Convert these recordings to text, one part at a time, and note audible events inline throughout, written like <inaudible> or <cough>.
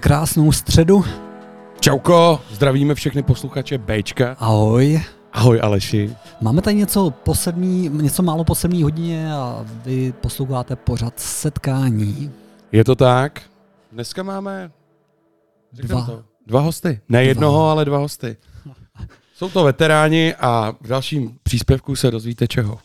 Krásnou středu. Čauko, zdravíme všechny posluchače Bčka. Ahoj. Ahoj Aleši. Máme tady něco po sedmý, něco málo po sedmý hodině a vy posloucháte pořad setkání. Je to tak? Dneska máme Dva. To, dva hosty. Ne jednoho, ale dva hosty. <laughs> Jsou to veteráni a v dalším příspěvku se dozvíte čeho.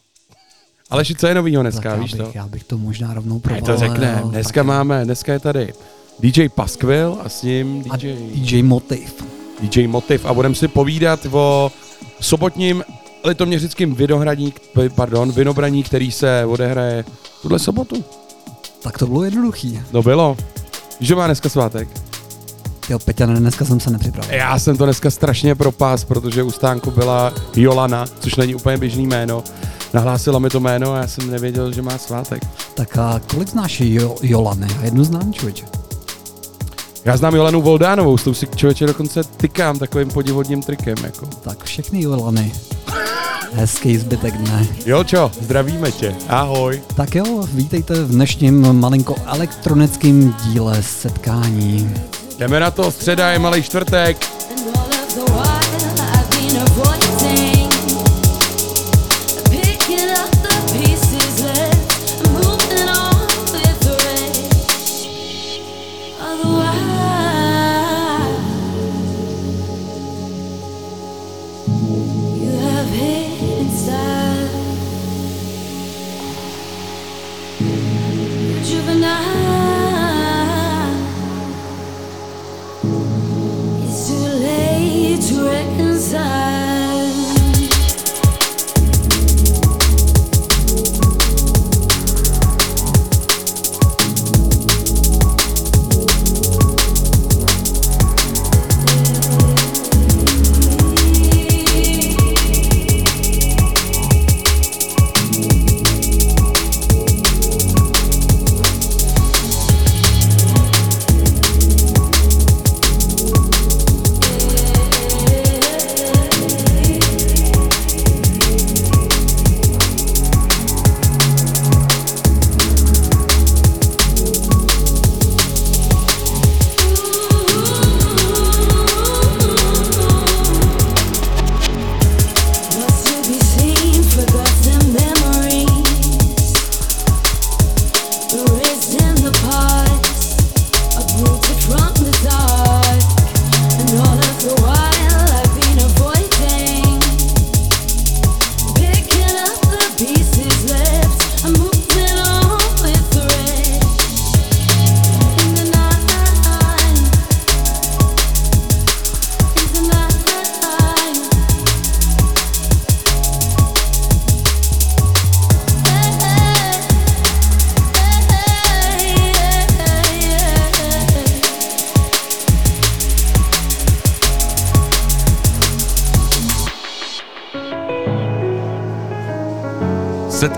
Aleši, co je novýho dneska, tak já víš bych, to? já bych to možná rovnou Ať provalil. to řekne. Dneska tak- máme, dneska je tady DJ Paskvil a s ním a DJ, DJ Motiv. DJ Motiv a budeme si povídat o sobotním litoměřickým vinohradní, pardon, vinobraní, který se odehraje tuhle sobotu. Tak to bylo jednoduchý. No bylo. Že má dneska svátek? Jo, Peťa, dneska jsem se nepřipravil. Já jsem to dneska strašně propás, protože u stánku byla Jolana, což není úplně běžný jméno. Nahlásila mi to jméno a já jsem nevěděl, že má svátek. Tak a kolik znáš jo, Jolany? Jednu znám, člověče. Já znám Jolanu Voldánovou, s tou si člověče dokonce tykám takovým podivodním trikem. Jako. Tak všechny Jolany. Hezký zbytek dne. Jolčo, zdravíme tě. Ahoj. Tak jo, vítejte v dnešním malinko elektronickým díle setkání. Jdeme na to, středa je malý čtvrtek.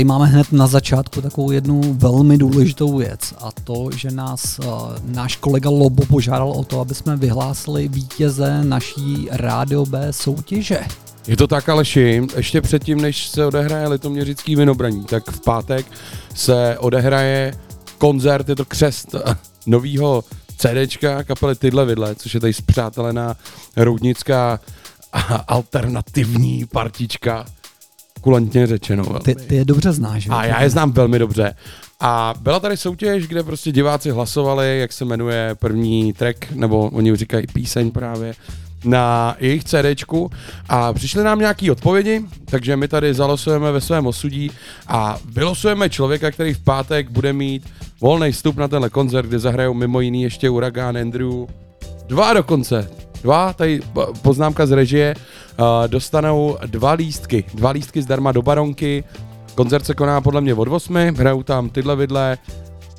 Tady máme hned na začátku takovou jednu velmi důležitou věc a to, že nás uh, náš kolega Lobo požádal o to, aby jsme vyhlásili vítěze naší Rádio B soutěže. Je to tak, Aleši, ještě předtím, než se odehraje Litoměřický vinobraní, tak v pátek se odehraje koncert, je to křest <laughs> nového CDčka kapely Tyhle vidle, což je tady zpřátelená roudnická alternativní partička, kulantně řečeno. velmi. Ty, ty je dobře znáš? A já je znám velmi dobře. A byla tady soutěž, kde prostě diváci hlasovali, jak se jmenuje první track, nebo oni říkají píseň právě, na jejich CDčku a přišly nám nějaké odpovědi, takže my tady zalosujeme ve svém osudí a vylosujeme člověka, který v pátek bude mít volný vstup na tenhle koncert, kde zahrajou mimo jiný ještě Uragán, Andrew, dva dokonce, dva, tady po- poznámka z režie, uh, dostanou dva lístky, dva lístky zdarma do Baronky, koncert se koná podle mě od 8, hrajou tam tyhle vidle,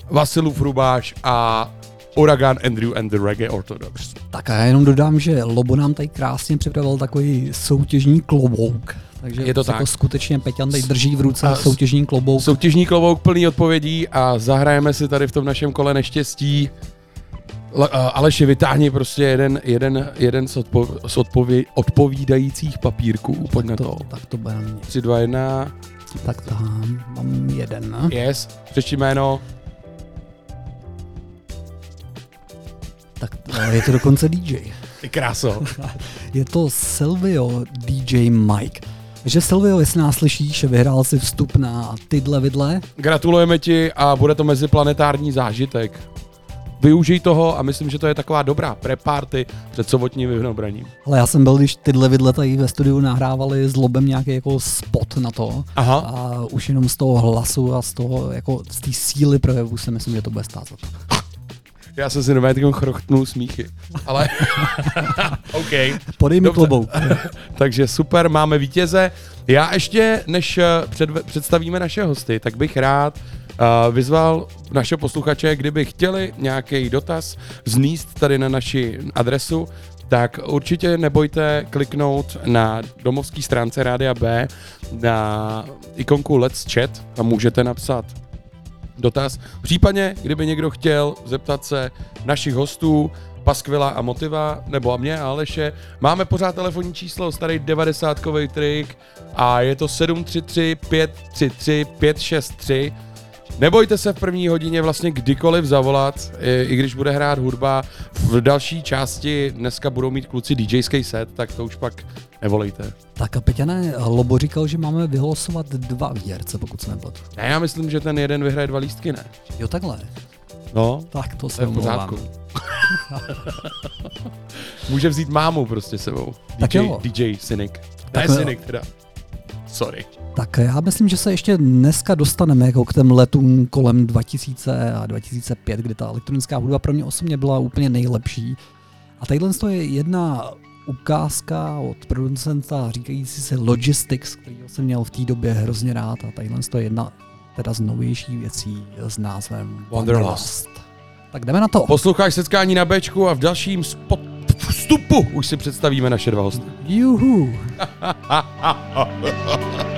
Vasilův Rubáš a Uragan Andrew and the Reggae Orthodox. Tak a já jenom dodám, že Lobo nám tady krásně připravil takový soutěžní klobouk. Takže Je to jako tak. skutečně Peťan tady drží v ruce A- soutěžní klobouk. Soutěžní klobouk plný odpovědí a zahrajeme si tady v tom našem kole neštěstí. Le, uh, Aleši, vytáhni prostě jeden, jeden, jeden z, odpo, z odpově, odpovídajících papírků. Pojď na to. to, tak to bude na mě. 3, 2, 1. Tak tam mám jeden. Yes. Přečti jméno. Tak to, je to dokonce DJ. Ty kráso. <laughs> Je to Silvio DJ Mike. Takže Silvio, jestli nás slyšíš, vyhrál si vstup na tyhle vidle. Gratulujeme ti a bude to meziplanetární zážitek. Využij toho a myslím, že to je taková dobrá pre-party před sobotním vyhnobraním. Ale já jsem byl, když tyhle vidle tady ve studiu nahrávali s Lobem nějaký jako spot na to. Aha. A už jenom z toho hlasu a z toho, jako z té síly projevu si myslím, že to bude stát za to. Já jsem si nově takovým chrochtnul smíchy. Ale <laughs> OK. Podej mi Dobře. klobouk. <laughs> Takže super, máme vítěze. Já ještě, než eh, před, představíme naše hosty, tak bych rád vyzval naše posluchače, kdyby chtěli nějaký dotaz zníst tady na naši adresu, tak určitě nebojte kliknout na domovské stránce Rádia B na ikonku Let's Chat, tam můžete napsat dotaz. Případně, kdyby někdo chtěl zeptat se našich hostů, Paskvila a Motiva, nebo a mě a Aleše, máme pořád telefonní číslo, starý 90-kový trik a je to 733 533 563. Nebojte se v první hodině vlastně kdykoliv zavolat, i, i když bude hrát hudba. V další části dneska budou mít kluci DJský set, tak to už pak nevolejte. Tak a Peťané, Lobo říkal, že máme vyhlosovat dva výherce, pokud se nepletu. Ne, já myslím, že ten jeden vyhraje dva lístky, ne? Jo, takhle. No, Tak to se v pořádku. <laughs> Může vzít mámu prostě sebou. Tak DJ, jo. DJ Cynic. Tak Ne. Cynic teda. Sorry. Tak já myslím, že se ještě dneska dostaneme jako k těm letům kolem 2000 a 2005, kdy ta elektronická hudba pro mě osobně byla úplně nejlepší. A tadyhle to je jedna ukázka od producenta říkající se Logistics, který jsem měl v té době hrozně rád a tadyhle to je jedna teda z novějších věcí s názvem Wanderlust. Tak jdeme na to. Posloucháš setkání na Bčku a v dalším spot vstupu už si představíme naše dva hosty. Juhu. <laughs>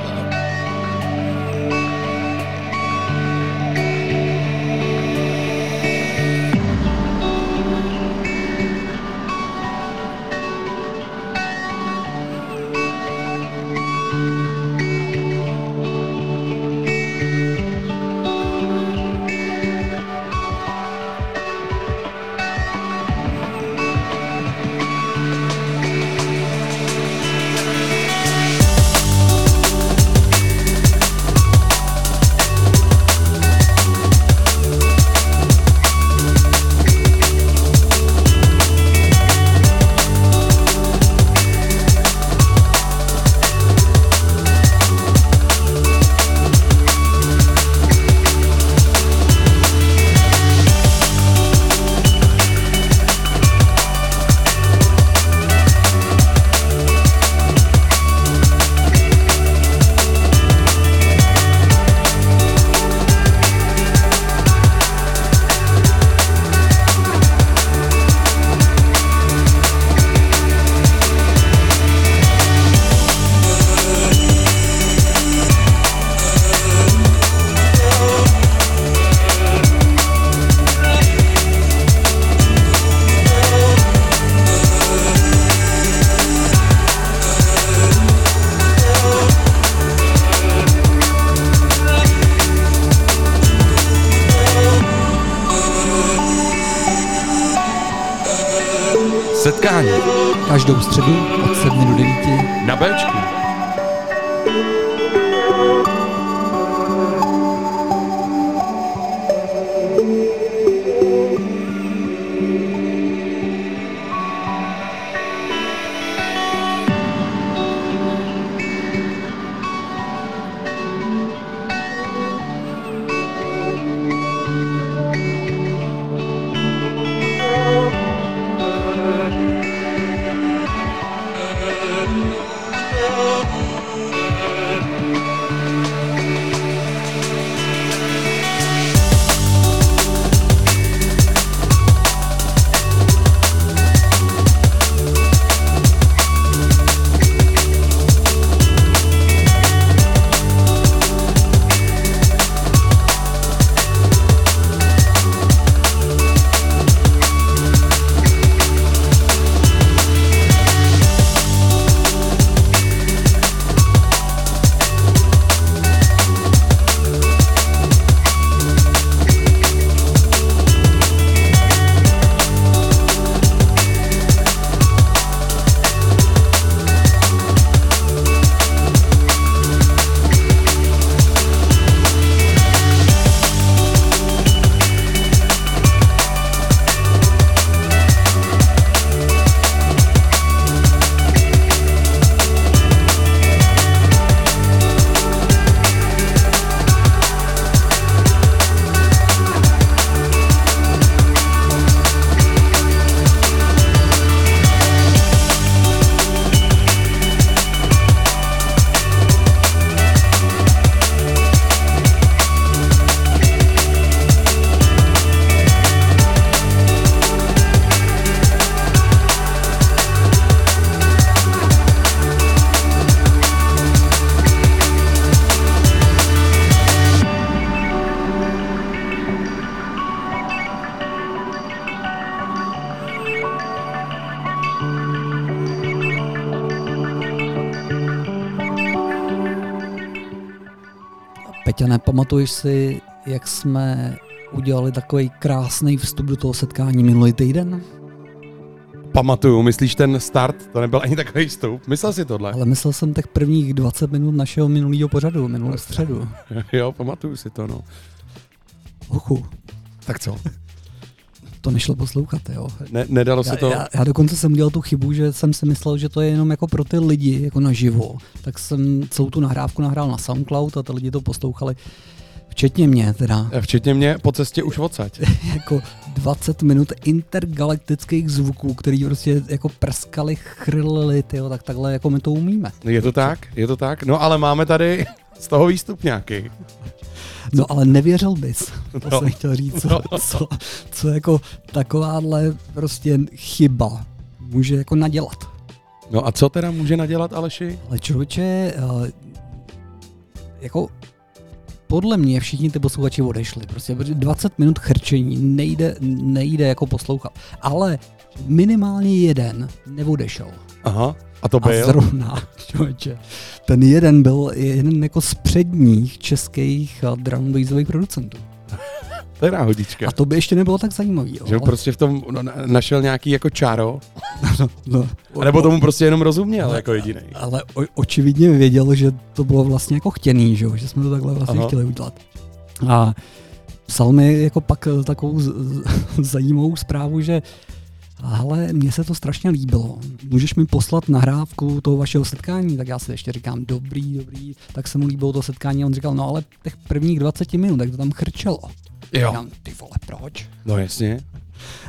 Peťa, nepamatuješ si, jak jsme udělali takový krásný vstup do toho setkání minulý týden? Pamatuju, myslíš ten start? To nebyl ani takový vstup. Myslel si tohle? Ale myslel jsem těch prvních 20 minut našeho minulého pořadu, minulou středu. <laughs> Jo, pamatuju si to, no. Ochu, Tak co? to nešlo poslouchat, jo. Ne, nedalo se to... já, já dokonce jsem udělal tu chybu, že jsem si myslel, že to je jenom jako pro ty lidi, jako naživo. Tak jsem celou tu nahrávku nahrál na SoundCloud a ty lidi to poslouchali Včetně mě teda. Včetně mě po cestě už odsaď. <laughs> jako 20 minut intergalaktických zvuků, který prostě jako prskali, chrlili, tyjo, tak takhle jako my to umíme. Je to tak, je to tak. No ale máme tady <laughs> z toho výstup nějaký. No ale nevěřil bys, to No. jsem chtěl říct, co, co, co jako takováhle prostě chyba může jako nadělat. No a co teda může nadělat Aleši? Ale člověče, eh, jako podle mě všichni ty posluchači odešli. Prostě protože 20 minut chrčení nejde, nejde jako poslouchat. Ale minimálně jeden neodešel. Aha, a to A byl? zrovna, <laughs> člověče, ten jeden byl jeden jako z předních českých drum producentů. To je náhodička. A to by ještě nebylo tak zajímavý. Jo. Že prostě v tom no, na- našel nějaký jako čáro, <laughs> no, a nebo tomu prostě jenom rozuměl jako jediný. ale o, očividně věděl, že to bylo vlastně jako chtěný, že, že jsme to takhle vlastně Aha. chtěli udělat. A psal mi jako pak eh, takovou z, z, zajímavou zprávu, že ale mně se to strašně líbilo. Můžeš mi poslat nahrávku toho vašeho setkání? Tak já si ještě říkám, dobrý, dobrý. Tak se mu líbilo to setkání a on říkal, no ale těch prvních 20 minut, tak to tam chrčelo. Jo, Říkám, ty vole, proč? no jasně,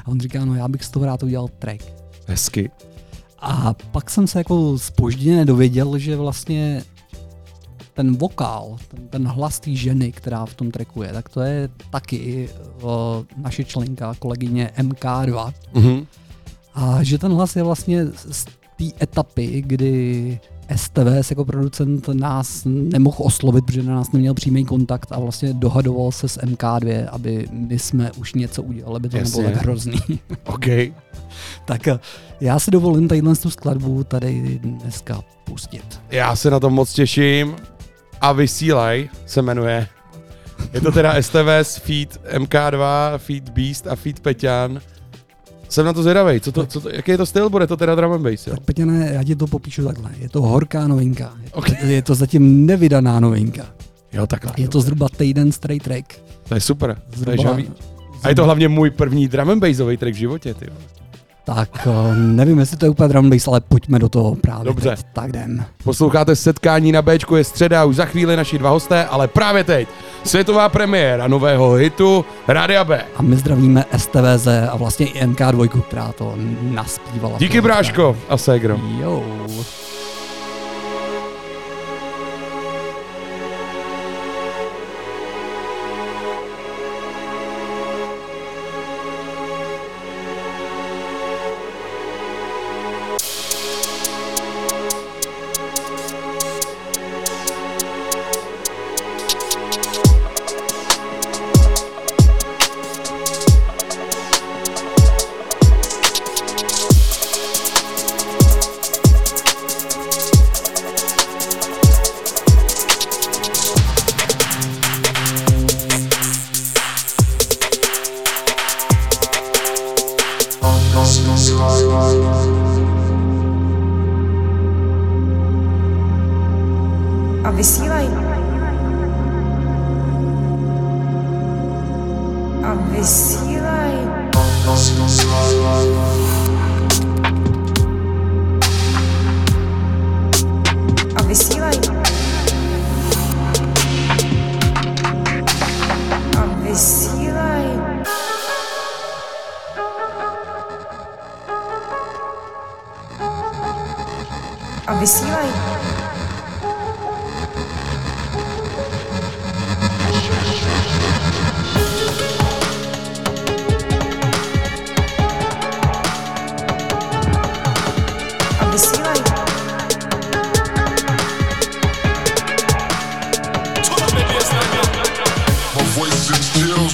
A on říká, no já bych z toho rád udělal track. hezky. A pak jsem se jako spožděně dověděl, že vlastně ten vokál, ten, ten hlas té ženy, která v tom tracku je, tak to je taky uh, naše členka, kolegyně MK2. Mhm. A že ten hlas je vlastně z té etapy, kdy STVS jako producent nás nemohl oslovit, protože na nás neměl přímý kontakt a vlastně dohadoval se s MK2, aby my jsme už něco udělali, aby to Jasně. nebylo tak hrozný. <laughs> OK. tak eh, já si dovolím tadyhle tu skladbu tady dneska pustit. Já se na to moc těším. A vysílaj se jmenuje. Je to teda STVS, Feed MK2, Feed Beast a Feed Peťan. Jsem na to zvědavej. Co to, co to, jaký je to styl? Bude to teda drum and bass, jo? Tak Peťane, já ti to popíšu takhle. Je to horká novinka. Je to, Ok. je to zatím nevydaná novinka. Jo, takhle. Je to zhruba týden straight track. To je super. To je Zhruba, žavý. A je to hlavně můj první drum and bassový track v životě, ty. Tak eh, nevím, jestli to je úplně drum ale pojďme do toho právě Dobře. teď. Tak jdem. Posloucháte setkání na Bčku, je středa, už za chvíli naši dva hosté, ale právě teď světová premiéra nového hitu Rádia B. A my zdravíme STVZ a vlastně i MK2, která to naspívala. Díky bráško a Segro. Jo.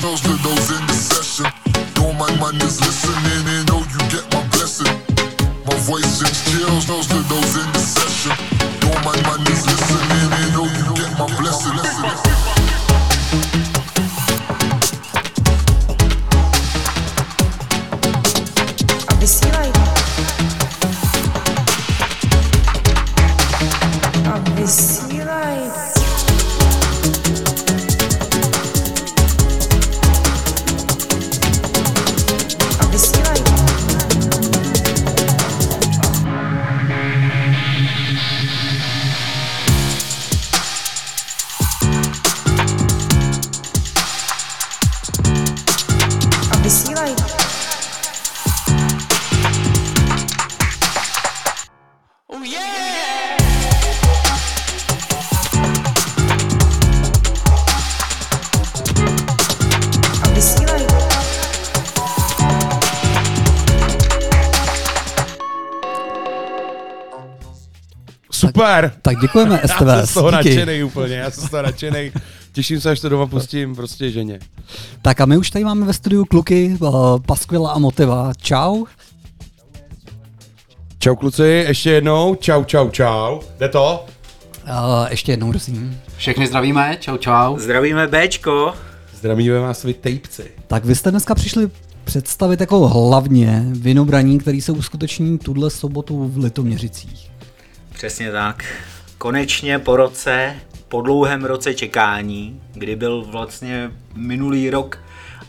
Those to those. Super! Tak děkujeme, <laughs> Já jsem z STV. toho díky. nadšenej úplně, já jsem z toho nadšenej. Těším se, až to doma pustím prostě ženě. Tak a my už tady máme ve studiu kluky, uh, Paskvila a Motiva. Čau. Čau kluci, ještě jednou, čau, čau, čau. Jde to? Uh, ještě jednou, prosím. Všechny zdravíme, čau čau. Zdravíme Bčko. Zdravíme vás vy tejpci. Tak vy jste dneska přišli představit jako hlavně vinobraní, který se uskuteční tuhle sobotu v Litoměřicích. Přesně tak. Konečně po roce, po dlouhém roce čekání, kdy byl vlastně minulý rok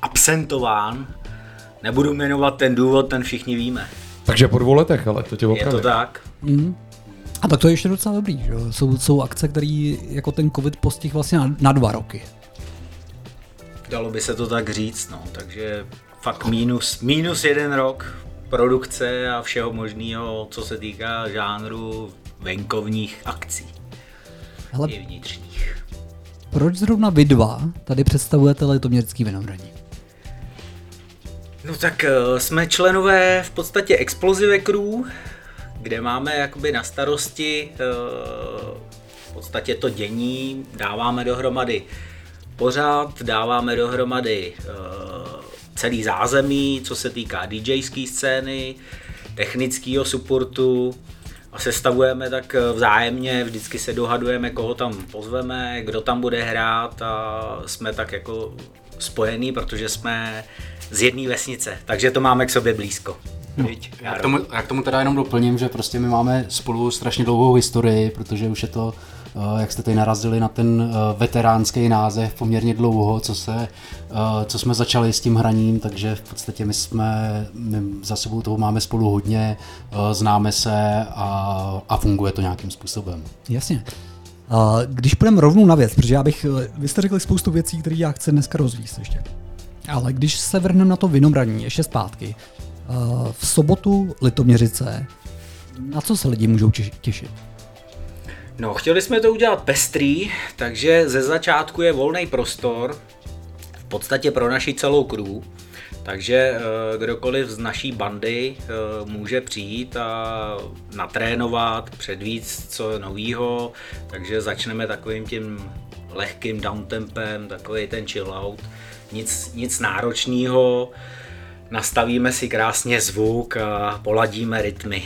absentován, nebudu jmenovat ten důvod, ten všichni víme. Takže po dvou letech, ale to tě Je opravdu. to tak? A tak to je ještě docela dobrý, že? Jsou, jsou akce, které jako ten covid postihl vlastně na, na dva roky. Dalo by se to tak říct, no. Takže fakt minus, minus jeden rok produkce a všeho možného, co se týká žánru venkovních akcí. Hele, I vnitřních. proč zrovna vy dva tady představujete Litoměřický vinobraní? No tak eh, jsme členové v podstatě Explosive Crew, kde máme jakoby na starosti eh, v podstatě to dění, dáváme dohromady pořád, dáváme dohromady eh, celý zázemí, co se týká DJské scény, technického supportu a sestavujeme tak eh, vzájemně, vždycky se dohadujeme, koho tam pozveme, kdo tam bude hrát a jsme tak jako spojení, protože jsme z jedné vesnice, takže to máme k sobě blízko. Viď, Já k, tomu, já k tomu teda jenom doplním, že prostě my máme spolu strašně dlouhou historii, protože už je to, jak jste tady narazili na ten eh, veteránský název poměrně dlouho, co, se, eh, co jsme začali s tím hraním, takže v podstatě my jsme, my za sebou toho máme spolu hodně, eh, známe se a, a funguje to nějakým způsobem. Jasně. Když půjdeme rovnou na věc, protože já bych, vy jste řekli spoustu věcí, které já chci dneska rozvíjet ještě. Ale když se vrhneme na to vinobraní ještě zpátky, v sobotu Litoměřice, na co se lidi můžou těš- těšit? No, chtěli jsme to udělat pestrý, takže ze začátku je volný prostor, v podstatě pro naši celou crew, takže eh, kdokoliv z naší bandy eh, může přijít a natrénovat, předvíc co novýho, takže začneme takovým tím lehkým downtempem, takový ten chill out, nic, nic náročného, nastavíme si krásně zvuk a poladíme rytmy.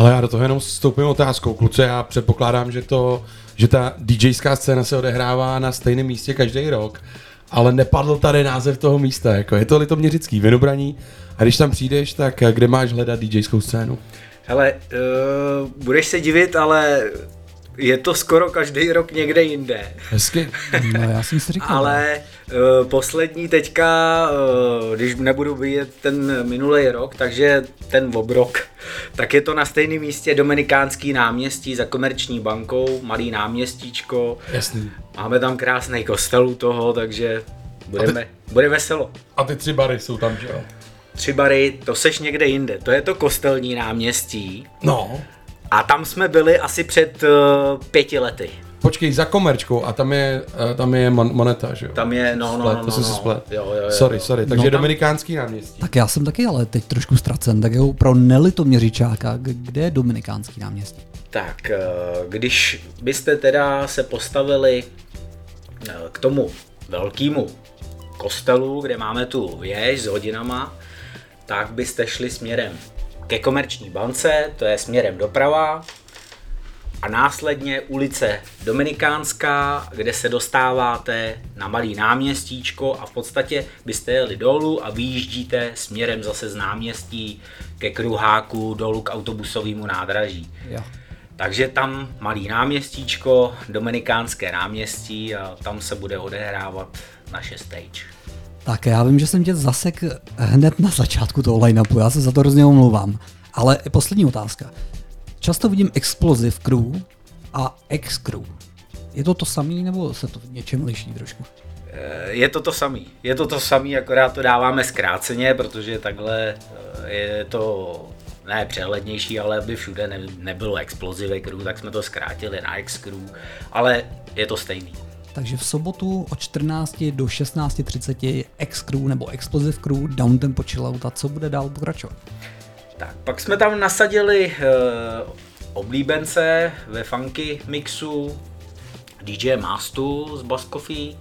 Ale já do toho jenom vstoupím otázkou. Kluci, já předpokládám, že, to, že ta DJská scéna se odehrává na stejném místě každý rok, ale nepadl tady název toho místa. Jako je to litoměřický vinobraní a když tam přijdeš, tak kde máš hledat DJskou scénu? Hele, uh, budeš se divit, ale je to skoro každý rok někde jinde. Hezky. No já jsem si říkal. Ale uh, poslední teďka, uh, když nebudu vidět ten minulý rok, takže ten obrok, <laughs> tak je to na stejném místě Dominikánský náměstí za komerční bankou, malý náměstíčko. Jasný. Máme tam krásný kostel u toho, takže budeme, bude veselo. A ty tři bary jsou tam, že jo? Tři bary, to seš někde jinde. To je to kostelní náměstí. No. A tam jsme byli asi před uh, pěti lety. Počkej, za komerčkou a tam je, eh, tam je mon- moneta, že jo? Tam je, no, no, Splet, no, to jsem no, si no. splet. Jo, jo, jo, sorry, jo. sorry. Takže No, tam- Dominikánský náměstí. Tak já jsem taky ale teď trošku ztracen, tak jo, pro nelitoměřičáka, kde je Dominikánský náměstí? Tak, eh, když byste teda se postavili k tomu velkému kostelu, kde máme tu věž s hodinama, tak byste šli směrem ke komerční bance, to je směrem doprava, a následně ulice Dominikánská, kde se dostáváte na malý náměstíčko a v podstatě byste jeli dolů a vyjíždíte směrem zase z náměstí ke kruháku dolů k autobusovému nádraží. Jo. Takže tam malý náměstíčko, Dominikánské náměstí a tam se bude odehrávat naše stage. Tak já vím, že jsem tě zasek hned na začátku toho line-upu, já se za to hrozně omlouvám. Ale poslední otázka. Často vidím Explosive Crew a X-Crew. Je to to samý, nebo se to v něčem liší trošku? Je to to samý. Je to to samý, akorát to dáváme zkráceně, protože takhle eh, je to ne přehlednější, ale aby všude ne, nebylo Explosive Crew, tak jsme to zkrátili na X Crew, ale je to stejný. Takže v sobotu od 14 do 16.30 X-Crew nebo Explosive Crew Downtempo a co bude dál pokračovat? Tak, pak jsme tam nasadili uh, oblíbence ve funky mixu, DJ Mastu z Baskofí.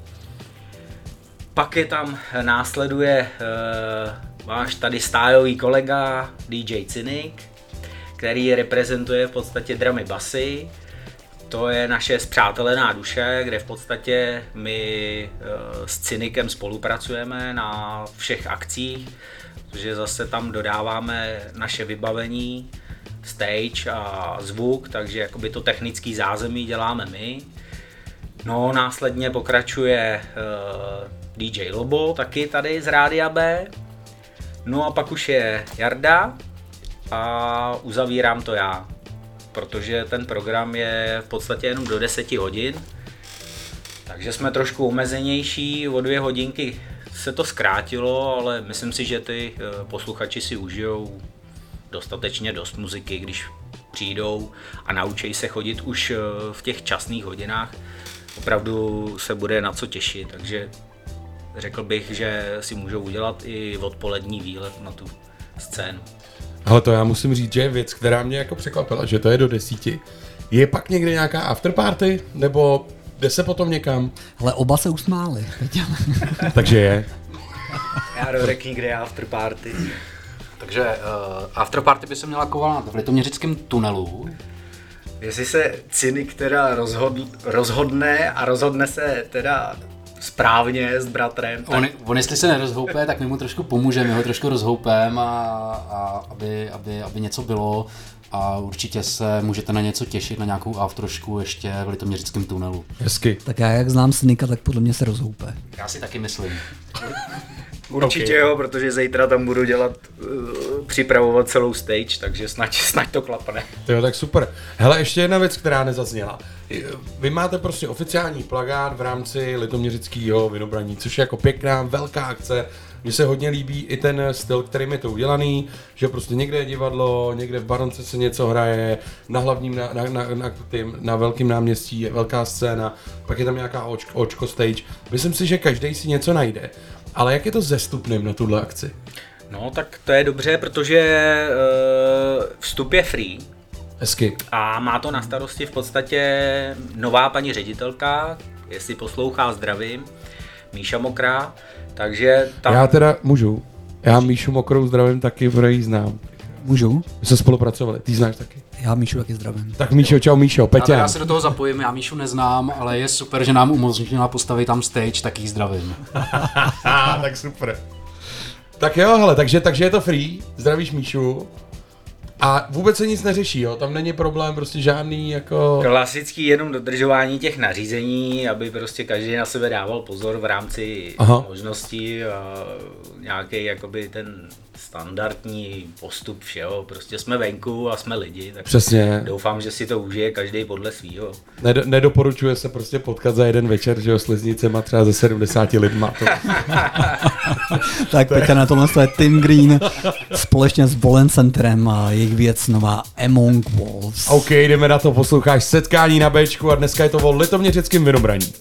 Pak je tam následuje uh, váš tady stájový kolega DJ Cynic, který reprezentuje v podstatě dramy basy. To je naše zpřátelená duše, kde v podstatě my uh, s Cynikem spolupracujeme na všech akcích, protože zase tam dodáváme naše vybavení, stage a zvuk, takže jakoby to technický zázemí děláme my. No, následně pokračuje uh, DJ Lobo, taky tady z Rádia B. No a pak už je Jarda a uzavírám to já, protože ten program je v podstatě jenom do 10 hodin, takže jsme trošku omezenější, o dvě hodinky se to zkrátilo, ale myslím si, že ty eh, posluchači si užijou dostatečně dost muziky, když přijdou a naučí se chodit už eh, v těch časných hodinách. Opravdu se bude na co těšit, takže řekl bych, že si můžou udělat i odpolední výlet na tu scénu. Ale to já musím říct, že je věc, která mě jako překvapila, že to je do desíti. Je pak někde nějaká afterparty, nebo jde se potom někam? Ale oba se usmáli. <laughs> Takže je. Já řekni, kde je after party. Takže uh, afterparty by se měla kovat v Litoměřickém tunelu. Jestli se Cynik teda rozhodl, rozhodne a rozhodne se teda správně s bratrem, tak On, on jestli se nerozhoupe, tak my mu trošku pomůžeme, my ho trošku rozhoupeme, a, a aby, aby, aby něco bylo. A určitě se můžete na něco těšit, na nějakou aftrošku ještě v Litoměřickém tunelu. Hezky. Tak já jak znám Snika, tak podle mě se rozhoupe. Já si taky myslím. Určitě Ok. jo, protože zítra tam budu dělat, uh, připravovat celou stage, takže snad, <laughs> snad to klapne. Jo, tak super. Hele, ještě jedna věc, která nezazněla. Vy máte prostě oficiální plagát v rámci litoměřického vynobraní, což je jako pěkná, velká akce. Mně se hodně líbí i ten styl, kterým je to udělaný, že prostě někde je divadlo, někde v Baronce se něco hraje, na hlavním, na, na, na, na, tým, na velkém náměstí je velká scéna, pak je tam nějaká očko, očko stage. Myslím si, že každý si něco najde. Ale jak je to ze stupnem na tuhle akci? No tak to je dobře, protože uh, vstup je free, Hezky. A má to na starosti v podstatě nová paní ředitelka, jestli poslouchá zdravím, Míša Mokrá, takže tam... Já teda můžu. Já Míšu Mokrou zdravím taky, protože ji znám. Můžu? My jsme spolupracovali, ty znáš taky. Já Míšu taky zdravím. Tak Míšo, čau Míšo, Já, Peťa. já se do toho zapojím, já Míšu neznám, ale je super, že nám umožnila postavit tam stage, tak jí zdravím. <laughs> tak super. Tak jo, hele, takže, takže je to free, zdravíš Míšu. A vůbec se nic neřeší, jo, tam není problém prostě žádný jako... Klasický jenom dodržování těch nařízení, aby prostě každý na sebe dával pozor v rámci Aha. možností a nějaký jakoby ten standardní postup všeho. Prostě jsme venku a jsme lidi, tak Přesně. doufám, že si to užije každý podle svýho. Ned- nedoporučuje se prostě potkat za jeden večer, že jo, s liznicema třeba ze 70 lidma. To... <laughs> Tak Peťa, na tohle je Tim Green společně s Volen Centrem a jejich věc nová Among Wolves. OK, jdeme na to, posloucháš setkání na Bčku a dneska je to o litoměřickém vynobraní.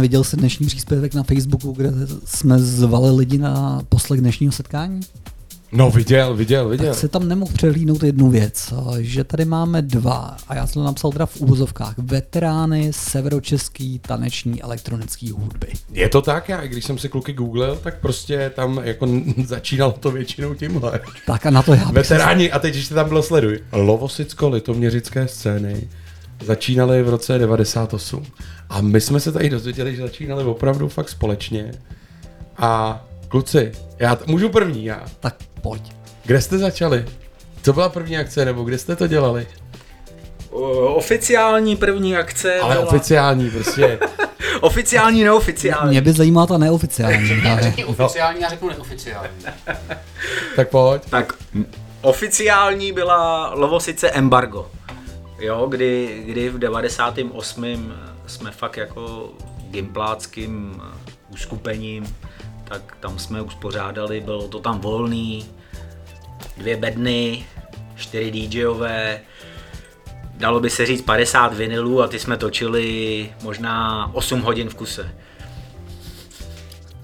Neviděl jsi dnešní příspěvek na Facebooku, kde jsme zvali lidi na poslech dnešního setkání? No viděl, viděl, viděl. Tak se tam nemohl přehlídnout jednu věc, že tady máme dva, a já jsem to napsal teda v úvozovkách, veterány severočeský taneční elektronický hudby. Je to tak, já když jsem si kluky googlil, tak prostě tam jako začínalo to většinou tímhle. Tak a na to já Veteráni, a teď ještě tam bylo sleduj, Lovosicko-litoměřické scény začínaly v roce 98. A my jsme se tady dozvěděli, že začínali opravdu fakt společně. A kluci, já t- můžu první já. Tak pojď. Kde jste začali? Co byla první akce, nebo kde jste to dělali? Oficiální první akce Ale byla... oficiální, prostě. <laughs> Oficiální, neoficiální. Mě by zajímala ta neoficiální. ale- Řekni oficiální, já řeknu neoficiální. tak pojď. Tak oficiální byla Lovosice embargo. Jo, kdy, kdy v 98. jsme fakt jako gimpláckým uskupením, tak tam jsme uspořádali, bylo to tam volný, dvě bedny, čtyři DJové, dalo by se říct 50 vinylů a ty jsme točili možná 8 hodin v kuse.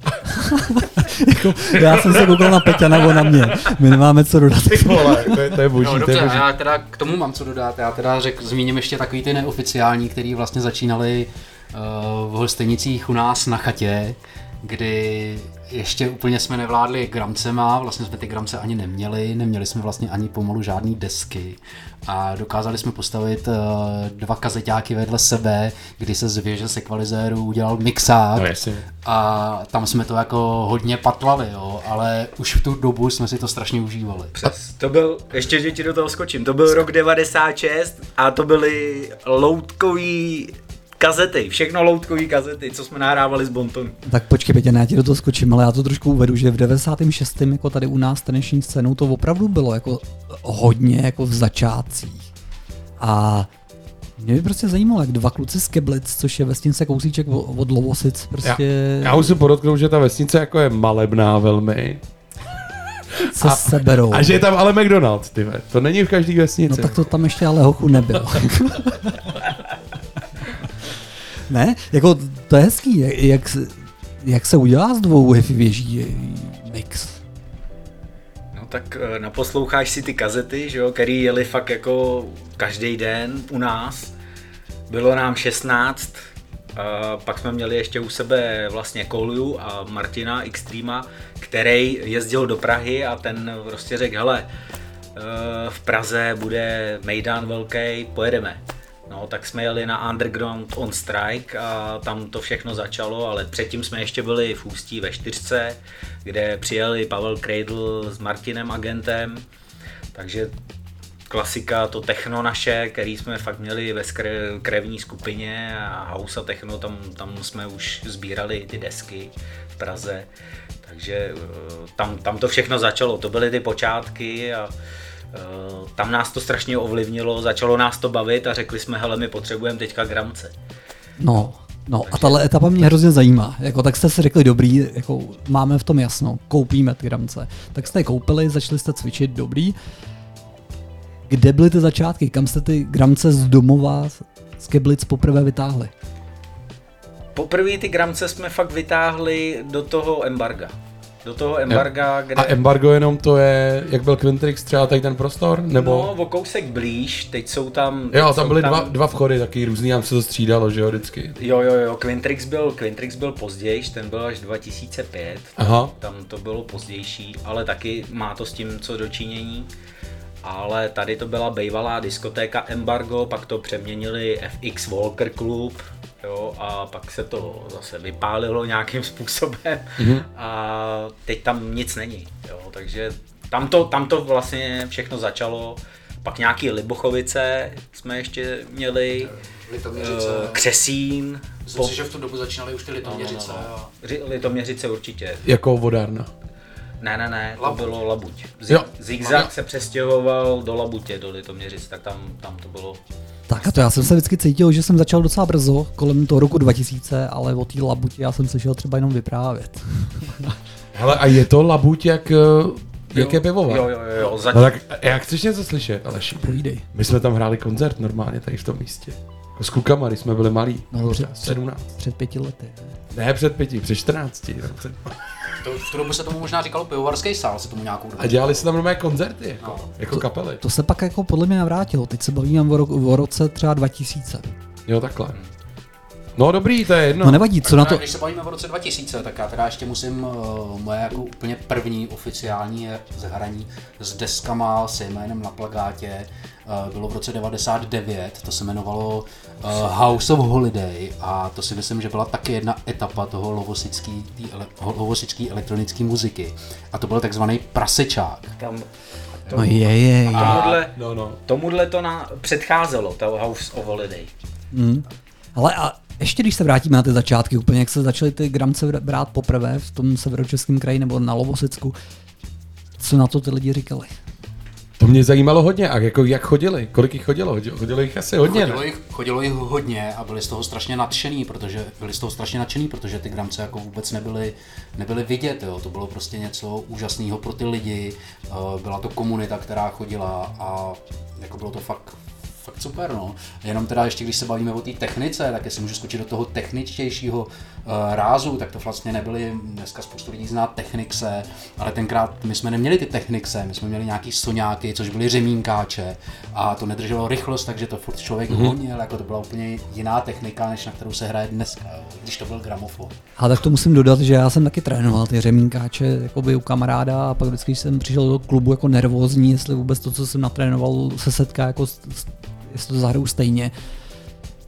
<laughs> Jako, já jsem se koukal na Peťa nebo na mě. My nemáme co dodat. Ty vole, to je, to je boží, No to dobře, je a boží. já teda k tomu mám co dodat. Já teda řek, zmíním ještě takový ty neoficiální, který vlastně začínali uh, v Holstenicích u nás na chatě, kdy ještě úplně jsme nevládli gramcema, vlastně jsme ty gramce ani neměli, neměli jsme vlastně ani pomalu žádný desky a dokázali jsme postavit uh, dva kazeťáky vedle sebe, kdy se z věže sekvalizéru udělal mixák No a tam jsme to jako hodně patlali, jo, ale už v tu dobu jsme si to strašně užívali. Přes. To byl, ještě že ti do toho skočím, to byl rok 96 a to byly loutkový kazety, všechno loutkový kazety, co jsme nahrávali z Bontonu. Tak počkej, Peťa, já ti do toho skočím, ale já to trošku uvedu, že v 96. jako tady u nás taneční scénou to opravdu bylo jako hodně jako v začátcích. A mě by prostě zajímalo, jak dva kluci z Keblic, což je vesnice kousíček od Lovosic, Já, prostě já musím podotknout, že ta vesnice jako je malebná velmi. <laughs> se seberou. A že je tam ale McDonald's, ty ve. To není v každý No vesnici. tak to tam ještě ale hochu nebylo. <laughs> ne, jako to je hezký, jak, jak, se- jak se udělá z dvou hi věží mix. No tak eh, naposloucháš si ty kazety, že jo, který jeli fakt jako každý den u nás. Bylo nám 16, a pak jsme měli ještě u sebe vlastně Koliu a Martina Extrema, který jezdil do Prahy a ten prostě řekl, hele, eh, v Praze bude Mejdan velký, pojedeme. No, tak jsme jeli na Underground on Strike a tam to všechno začalo, ale předtím jsme ještě byli v Ústí ve čtyřce, kde přijeli Pavel Kreidl s Martinem Agentem, takže klasika, to techno naše, který jsme fakt měli ve krevní skupině a house a techno, tam, tam jsme už sbírali ty desky v Praze, takže eh, tam, tam to všechno začalo, to byly ty počátky a tam nás to strašně ovlivnilo, začalo nás to bavit a řekli jsme, hele, my potřebujeme teďka gramce. No, no a tahle etapa mě hrozně zajímá. Jako, tak jste si řekli, dobrý, jako, máme v tom jasno, koupíme ty gramce. Tak jste je koupili, začali jste cvičit, dobrý. Kde byly ty začátky? Kam jste ty gramce z domova z Keblic poprvé vytáhli? Poprvé ty gramce jsme fakt vytáhli do toho embarga. Do toho embarga, kde... A embargo jenom to je, jak byl Quintrix třeba tady ten prostor? Nebo? No, o kousek blíž, teď jsou tam... jo, teď tam jsou byly dva, dva vchody, taky různý, nám se to střídalo, že jo, vždycky. Jo, jo, jo, Quintrix byl, Quintrix byl později, ten byl až 2005, Aha. tam to bylo pozdější, ale taky má to s tím co dočinění. Ale tady to byla bývalá diskotéka Embargo, pak to přeměnili FX Walker Club, jo, a pak se to zase vypálilo nějakým způsobem mm-hmm. a teď tam nic není, jo, takže tam to, tam to vlastně všechno začalo, pak nějaký Libochovice jsme ještě měli, Litoměřice. eh, Křesín, Myslím si, že v tu dobu začínaly už ty litoměřice. no, no. a- Ři- Litoměřice určitě. Jako vodárna. Ne, ne, ne, to Labuť. bylo Labuť. Zigzag se přestěhoval do Labutě, do Litoměřic, tak tam, tam to bylo. Tak a to já jsem se vždycky cítil, že jsem začal docela brzo, kolem toho roku 2000, ale o té labutě já jsem slyšel třeba jenom vyprávět. <laughs> Hele, a je to labuť jak, eh, jak je pivovar? Jo, jo, jo, jo. Zač- No tak já chceš něco slyšet, Aleši. Povídej. My jsme tam hráli koncert normálně tady v tom místě. S klukama, když jsme byli malí. No, dobře. 17. Před pěti lety. Ne, před pěti, před 14. no, před... To, v tu dobu se tomu možná říkalo pivovarský sál, se tomu nějakou dobu. A dělali se tam normální koncerty, jako, jako kapely. To se pak jako podle mě navrátilo. Teď se bavíme o, ro- o roce třeba 2000. Jo, takhle. No dobrý, to je jedno. No nevadí, co na to... Když se bavíme o roce 2000, tak já teda ještě musím uh, moje jako úplně první oficiální zhraní s deskama se jménem na plagátě uh, bylo v roce 99, to se jmenovalo uh, House of Holiday a to si myslím, že byla taky jedna etapa toho lovosický, tý ele, lovosický elektronické muziky a to byl takzvaný prasečák. Tam No je, je, je. tomuhle, No, no. tomuhle to na, předcházelo, to House of Holiday. Ale a ještě když se vrátíme na ty začátky, úplně jak se začaly ty gramce brát poprvé v tom severočeském kraji nebo na Lovosicku, co na to ty lidi říkali? To mě zajímalo hodně, a jako jak chodili, kolik jich chodilo, Chodilo- jich asi hodně, Chodilo ne? jich, chodilo jich hodně a byli z toho strašně nadšený, protože byli z toho strašně nadšený, protože ty gramce jako vůbec nebyly, nebyly vidět, jo. to bylo prostě něco úžasného pro ty lidi, eh, byla to komunita, která chodila a jako bylo to fakt, fakt super, no. Jenom teda ještě, když se bavíme o té technice, tak jestli můžu skočit do toho techničtějšího uh, rázu, tak to vlastně nebyly, dneska spoustu lidí zná Technixe, ale tenkrát my jsme neměli ty Technixe, my jsme měli nějaký soňáky, což byly řemínkáče a to nedrželo rychlost, takže to furt člověk mm-hmm. honil, jako to byla úplně jiná technika, než na kterou se hraje dneska, když to byl gramofon. A tak to musím dodat, že já jsem taky trénoval ty řemínkáče jakoby u kamaráda a pak vždycky, když jsem přišel do klubu jako nervózní, jestli vůbec to, co jsem natrénoval, se setká jako, s- s- jestli to zahraju stejně,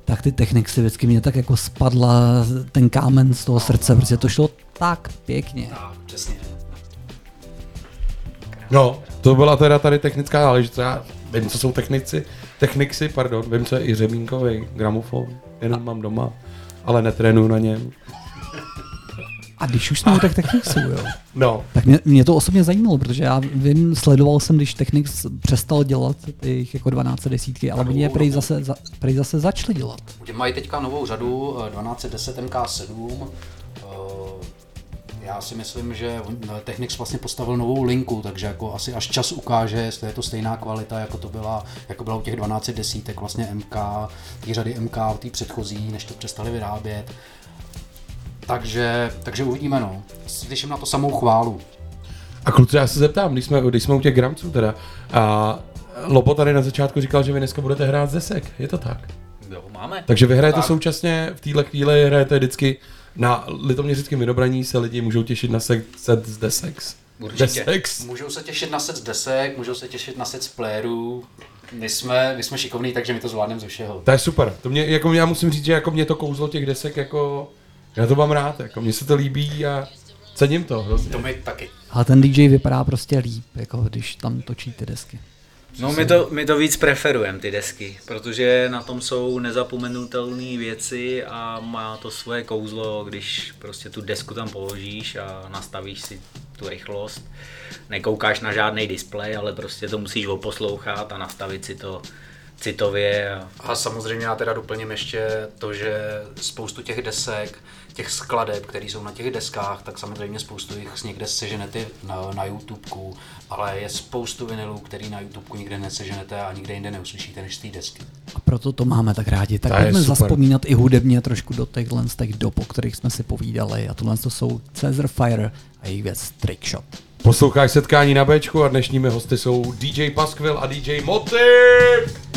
tak ty technik si vždycky mě tak jako spadla ten kámen z toho srdce, protože to šlo tak pěkně. Přesně. No, to byla teda tady technická záležitost. Já vím, co jsou technici, technici, pardon, vím, co je i řemínkový gramofon, jenom mám doma, ale netrénuju na něm. A když už jsme u těch techniksů, jo, No, tak mě, mě, to osobně zajímalo, protože já vím, sledoval jsem, když Technics přestal dělat ty jejich jako 12 desítky, ale oni je prej zase, za, prej zase začali dělat. Oni mají teďka novou řadu eh, 1210 MK7. Eh, Já si myslím, že eh, Technics vlastně postavil novou linku, takže jako asi až čas ukáže, jestli je to stejná kvalita, jako to byla, jako byla u těch 12 desítek vlastně MK, té řady MK, té předchozí, než to přestali vyrábět. Takže, takže uvidíme, no. Slyším na to samou chválu. a kluci, já se zeptám, když jsme, když jsme u těch gramců teda, a Lobo tady na začátku říkal, že vy dneska budete hrát z desek, je to tak? Jo, máme. Takže vy hrajete Tak. současně, v téhle chvíli hrajete vždycky na litoměřickém vydobraní se lidi můžou těšit na set, set z desek. Určitě. Desek. Můžou se těšit na set z desek, můžou se těšit na set z playerů. My jsme, my jsme šikovní, takže my to zvládneme ze všeho. To je super. To mě, jako já musím říct, že jako mě to kouzlo těch desek, jako, já to mám rád, jako mně se to líbí a cením to hrozně. To my taky. Ale ten DJ vypadá prostě líp, jako když tam točí ty desky. No my to, my to víc preferujeme, ty desky, protože na tom jsou nezapomenutelné věci a má to svoje kouzlo, když prostě tu desku tam položíš a nastavíš si tu rychlost. Nekoukáš na žádný displej, ale prostě to musíš oposlouchat a nastavit si to citově. A... A samozřejmě já teda doplním ještě to, že spoustu těch desek, těch skladeb, které jsou na těch deskách, tak samozřejmě spoustu jich někde seženete na, na YouTubeku, ale je spoustu vinylů, který na YouTubeku nikde neseženete a nikde jinde neuslyšíte než z té desky. A proto to máme tak rádi. Tak je pojďme zaspomínat i hudebně trošku do těchhle z těch dob, o kterých jsme si povídali. A tohle to jsou Cesar Fire a jejich věc Trick Shot. Posloucháš setkání na Bčku a dnešními hosty jsou DJ Paskvil a DJ Motiv.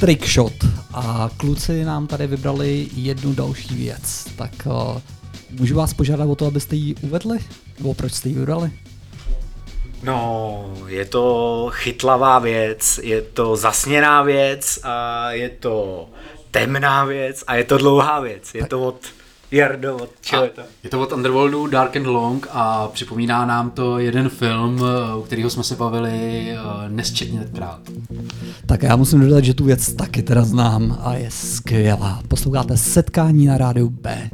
Tohle byl trick shot a kluci nám tady vybrali jednu další věc. Tak eh, můžu vás požádat o to, abyste ji uvedli? Nebo proč jste ji vybrali? No, je to chytlavá věc, je to zasněná věc a je to temná věc a je to dlouhá věc. Je to od Jardo, od čeho je to? Je to od Underworldu Dark and Long a připomíná nám to jeden film, eh, u kterého jsme se bavili eh, nesčetněkrát. Tak já musím dodat, že tu věc taky teda znám a je skvělá. Posloucháte setkání na rádiu B.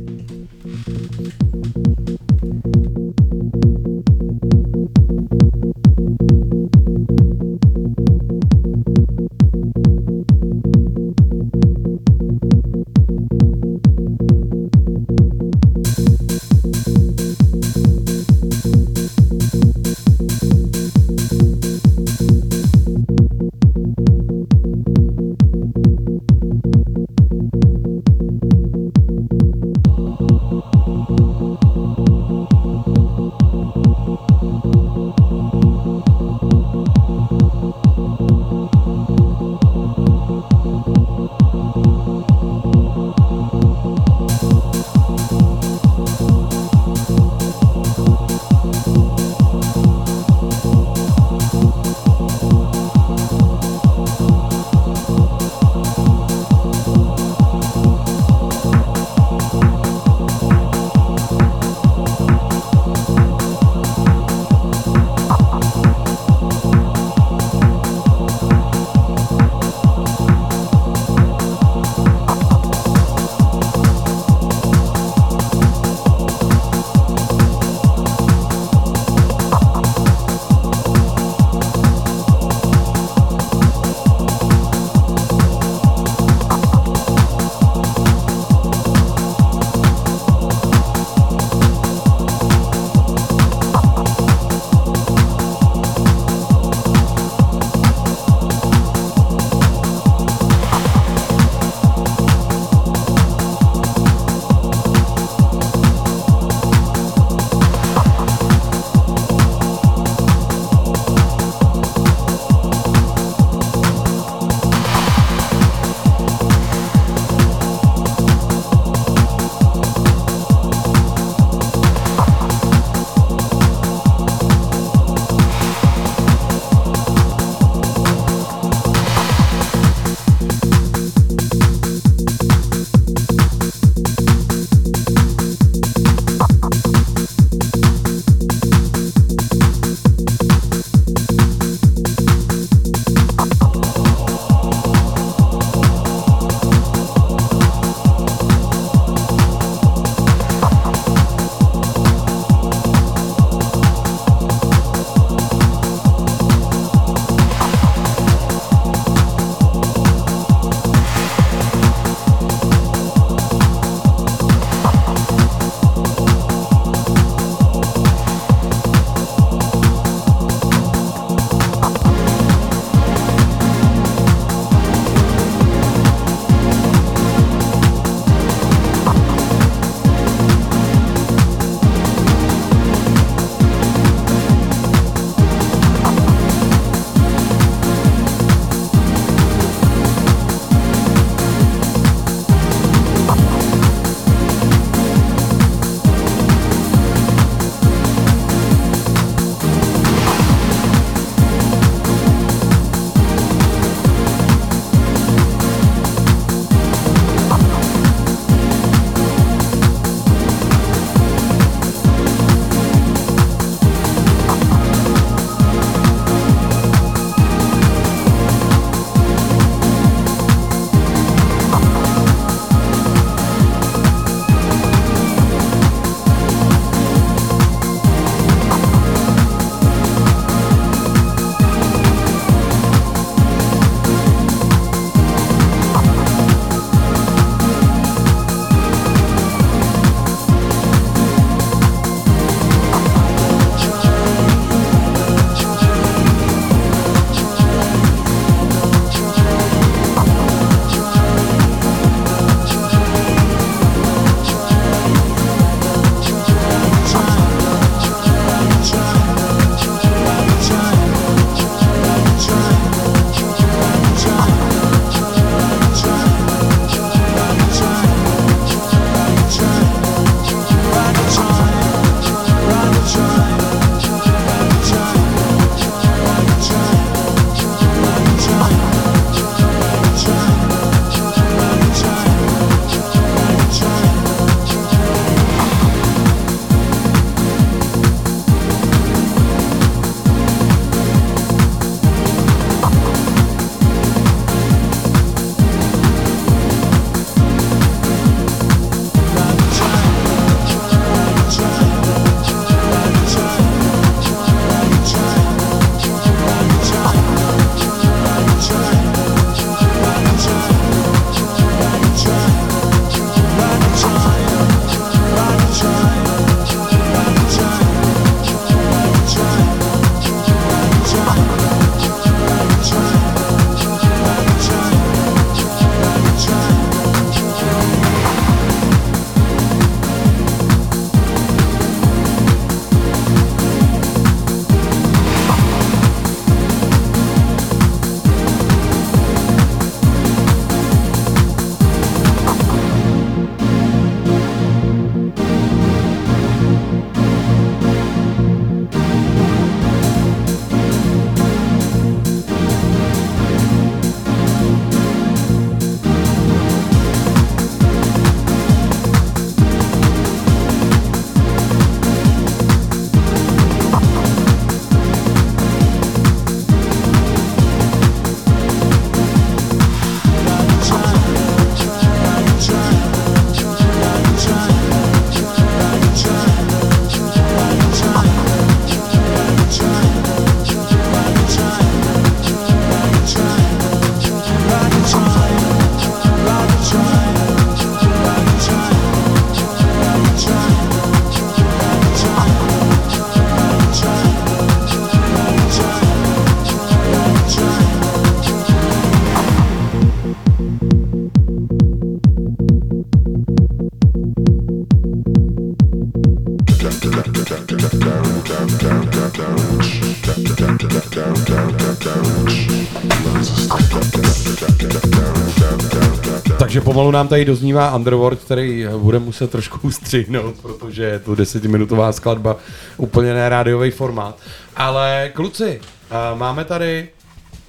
Takže pomalu nám tady doznívá Underworld, který bude muset trošku ustřihnout, protože je to desetiminutová skladba, úplně ne rádiový formát. Ale kluci, a máme tady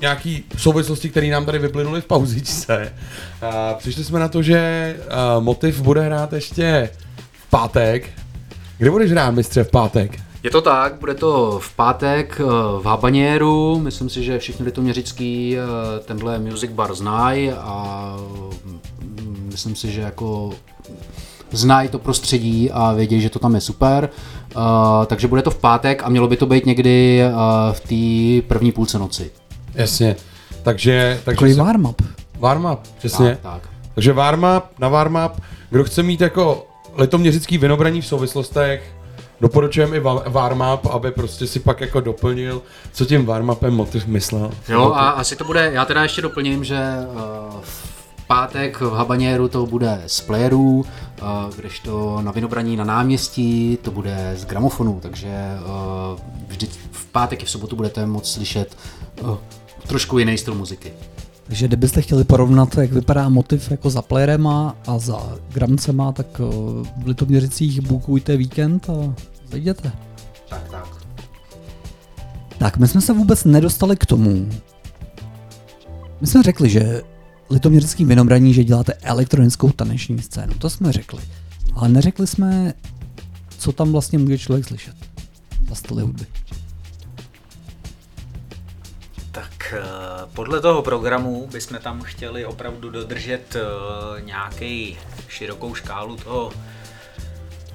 nějaký souvislosti, které nám tady vyplynuly v pauzičce. A přišli jsme na to, že a, Motiv bude hrát ještě v pátek. Kde budeš hrát, mistře, v pátek? Je to tak, bude to v pátek eh, v Habaněru, myslím si, že všichni litoměřický eh, tenhle music bar znají a myslím si, že jako znají to prostředí a vědí, že to tam je super. Uh, takže bude to v pátek a mělo by to být někdy uh, v té první půlce noci. Jasně. Takže, takže Takový se- warm-up. Warm-up, přesně. Tak, tak. Takže warm-up, na warm-up, kdo chce mít jako litoměřický vinobraní v souvislostech, doporučujeme i wa- warm-up, aby prostě si pak jako doplnil, co tím warm-upem motiv myslel. Jo a asi to bude, já teda ještě doplním, že uh, pátek v Habaněru to bude z playerů, uh, kdežto na Vinobraní na náměstí to bude z gramofonu, takže uh, vždy v pátek i v sobotu budete moct slyšet uh, trošku jiný styl muziky. Takže kdybyste chtěli porovnat, jak vypadá motiv jako za playerema a za gramcema, tak eh, v Litoměřicích bukujte víkend a zajděte. Tak, tak. Tak, my jsme se vůbec nedostali k tomu. My jsme řekli, že Litoměřický vinobraní, že děláte elektronickou taneční scénu. To jsme řekli. Ale neřekli jsme, co tam vlastně může člověk slyšet. Za styly hudby. Tak eh, podle toho programu bychom tam chtěli opravdu dodržet nějaký širokou škálu toho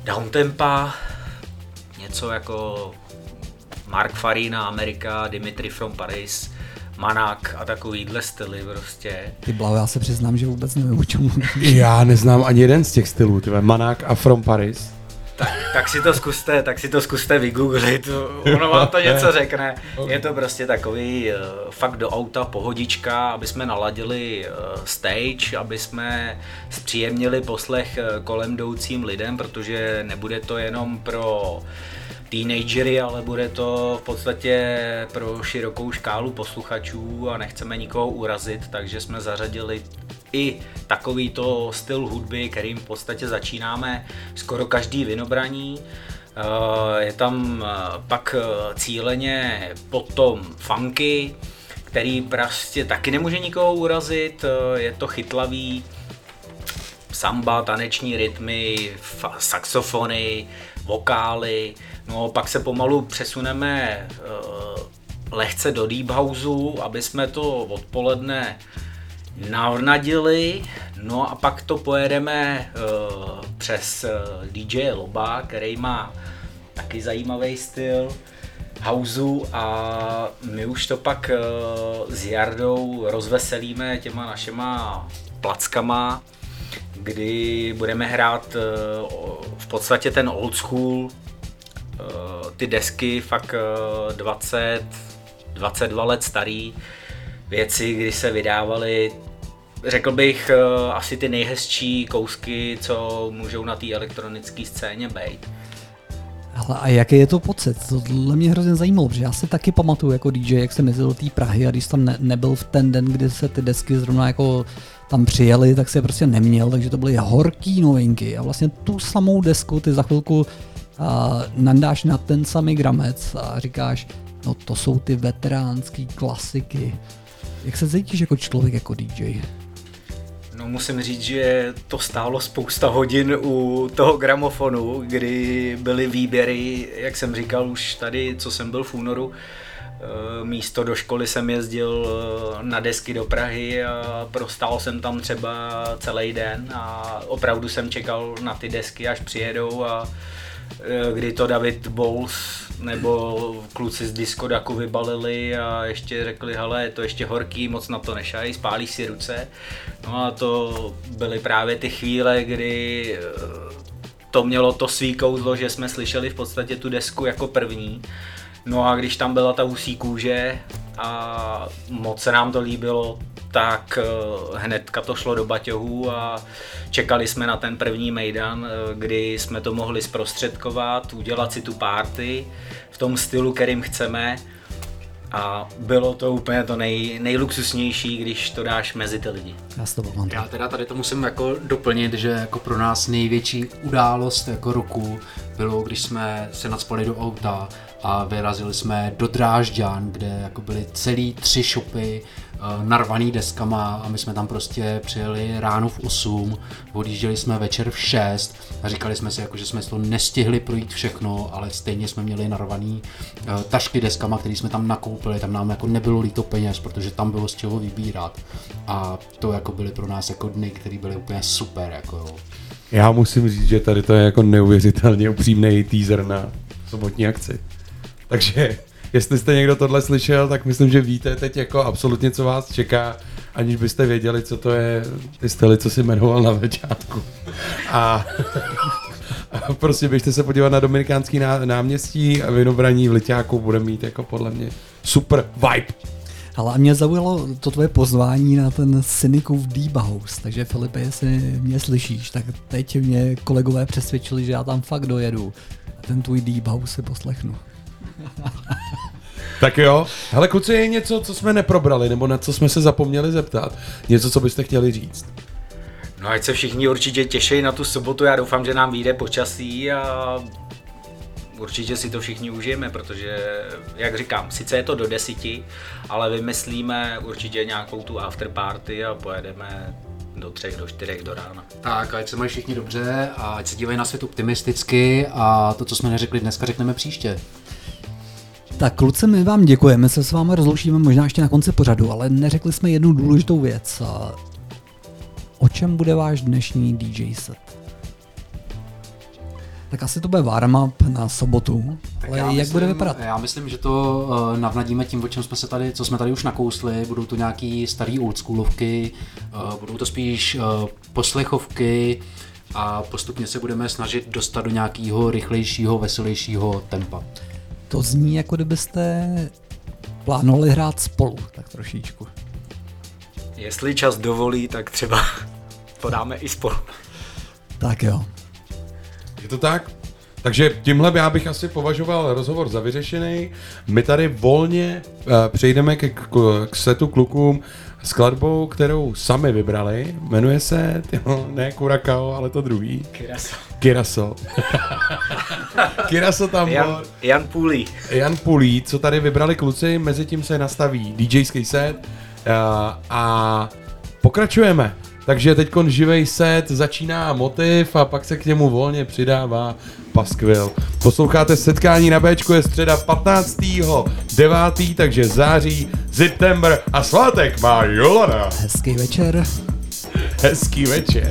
downtempa, něco jako Mark Farina, Amerika, Dimitri from Paris, Manak a takovýhle styly prostě. Ty blau, já se přiznám, že vůbec nevím, o čem. Já neznám ani jeden z těch stylů, tyhle, Manák a From Paris. Tak, tak si to zkuste, tak si to zkuste vygooglit, ono vám to něco řekne. Je to prostě takový uh, fakt do auta pohodička, aby jsme naladili uh, stage, aby jsme zpříjemnili poslech uh, kolem jdoucím lidem, protože nebude to jenom pro teenagery, ale bude to v podstatě pro širokou škálu posluchačů a nechceme nikoho urazit, takže jsme zařadili i takovýto styl hudby, kterým v podstatě začínáme skoro každý vinobraní. Eh, Je tam eh, pak eh, cíleně potom funky, který prostě taky nemůže nikoho urazit, je to chytlavý, samba, taneční rytmy, saxofony, vokály. No pak se pomalu přesuneme uh, lehce do deep houseu, aby jsme to odpoledne navnadili. No a pak to pojedeme uh, přes uh, DJ Loba, který má taky zajímavý styl houseu a my už to pak uh, s Jardou rozveselíme těma našima plackama, kdy budeme hrát uh, v podstatě ten old school, ty desky fakt uh, 20, 22 let starý, věci, kdy se vydávaly řekl bych uh, asi ty nejhezčí kousky, co můžou na té elektronické scéně být. Ale a jaký je to pocit? Tohle mě hrozně zajímalo, protože já si taky pamatuju jako DJ, jak jsem jezdil do té Prahy a když tam ne, nebyl v ten den, kdy se ty desky zrovna jako tam přijeli, tak si je prostě neměl, takže to byly horký novinky a vlastně tu samou desku ty za chvilku a, nandáš na ten samý gramec a říkáš, no to jsou ty veteránský klasiky. Jak se cítíš jako člověk, jako DJ? No musím říct, že to stálo spousta hodin u toho gramofonu, kdy byly výběry, jak jsem říkal už tady, co jsem byl v únoru, eh, místo do školy jsem jezdil eh, na desky do Prahy a prostál jsem tam třeba celý den a opravdu jsem čekal na ty desky, až přijedou a kdy to David Bowles nebo kluci z Diskodaku vybalili a ještě řekli, hele, je to ještě horký, moc na to nešaj, spálíš si ruce. No a to byly právě ty chvíle, kdy eh, to mělo to svý kouzlo, že jsme slyšeli v podstatě tu desku jako první. No a když tam byla ta husí kůže, a moc se nám to líbilo, tak eh, hnedka to šlo do baťohů a čekali jsme na ten první mejdan, eh, kdy jsme to mohli zprostředkovat, udělat si tu party v tom stylu, kterým chceme a bylo to úplně to nej, nejluxusnější, když to dáš mezi ty lidi. Já si to pamatuju. Já teda tady to musím jako doplnit, že jako pro nás největší událost jako roku bylo, když jsme se nadspali do auta a vyrazili jsme do Drážďan, kde jako byly celý tři shopy eh, narvaný deskama a my jsme tam prostě přijeli ráno v 8, odjížděli jsme večer v 6 a říkali jsme si, jako, že jsme to nestihli projít všechno, ale stejně jsme měli narvaný eh, tašky deskama, které jsme tam nakoupili, tam nám jako nebylo líto peněz, protože tam bylo z čeho vybírat a to jako byly pro nás jako dny, které byly úplně super, jako. Já musím říct, že tady to je jako neuvěřitelně upřímný teaser na sobotní akci. Takže jestli jste někdo tohle slyšel, tak myslím, že víte teď jako absolutně, co vás čeká, aniž byste věděli, co to je ty styly, co si jmenoval na začátku. A, a prostě běžte se podívat na Dominikánský ná, náměstí a Vinobraní v Liťáku bude mít jako podle mě super vibe. Ale a mě zaujalo to tvoje pozvání na ten Cynicův Deep House, takže Filipe, jestli mě slyšíš, tak teď mě kolegové přesvědčili, že já tam fakt dojedu a ten tvůj Deep House si poslechnu. <laughs> Tak jo. Hele, kluci, je něco, co jsme neprobrali, nebo na co jsme se zapomněli zeptat? Něco, co byste chtěli říct? No ať se všichni určitě těší na tu sobotu, já doufám, že nám vyjde počasí a určitě si to všichni užijeme, protože, jak říkám, sice je to do desíti, ale vymyslíme určitě nějakou tu afterparty a pojedeme do třech, do čtyřech do rána. Tak, ať se mají všichni dobře a ať se dívají na svět optimisticky a to, co jsme neřekli dneska, řekneme příště. Tak kluci, my vám děkujeme, se s vámi rozloučíme možná ještě na konci pořadu, ale neřekli jsme jednu důležitou věc. O čem bude váš dnešní DJ set? Tak asi to bude warm-up na sobotu, ale já jak myslím, bude vypadat? Já myslím, že to uh, navnadíme tím, o čem jsme se tady, co jsme tady už nakousli. Budou to nějaký starý oldschoolovky, uh, budou to spíš uh, poslechovky a postupně se budeme snažit dostat do nějakého rychlejšího, veselějšího tempa. To zní, jako kdybyste plánovali hrát spolu, tak trošičku. Jestli čas dovolí, tak třeba <laughs> podáme i spolu. Tak jo. Je to tak? Takže tímhle já bych asi považoval rozhovor za vyřešený. My tady volně uh, přejdeme k, k, k setu klukům skladbou, kterou sami vybrali. Jmenuje se, tyjo, ne Kurakao, ale to druhý. Kiraso. Kiraso. <laughs> Kiraso tam Jan, byl. Jan Půlí. Jan Pulí, co tady vybrali kluci, mezi tím se nastaví DJský set uh, a pokračujeme. Takže teď živej set, začíná motiv a pak se k němu volně přidává paskvil. Posloucháte setkání na Bčku, je středa 15. 9. takže září, September a svátek má Jolana. Hezký večer. Hezký večer.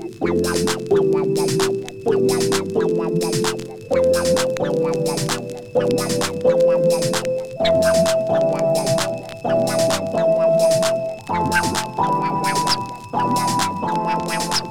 Wow, wow, wow.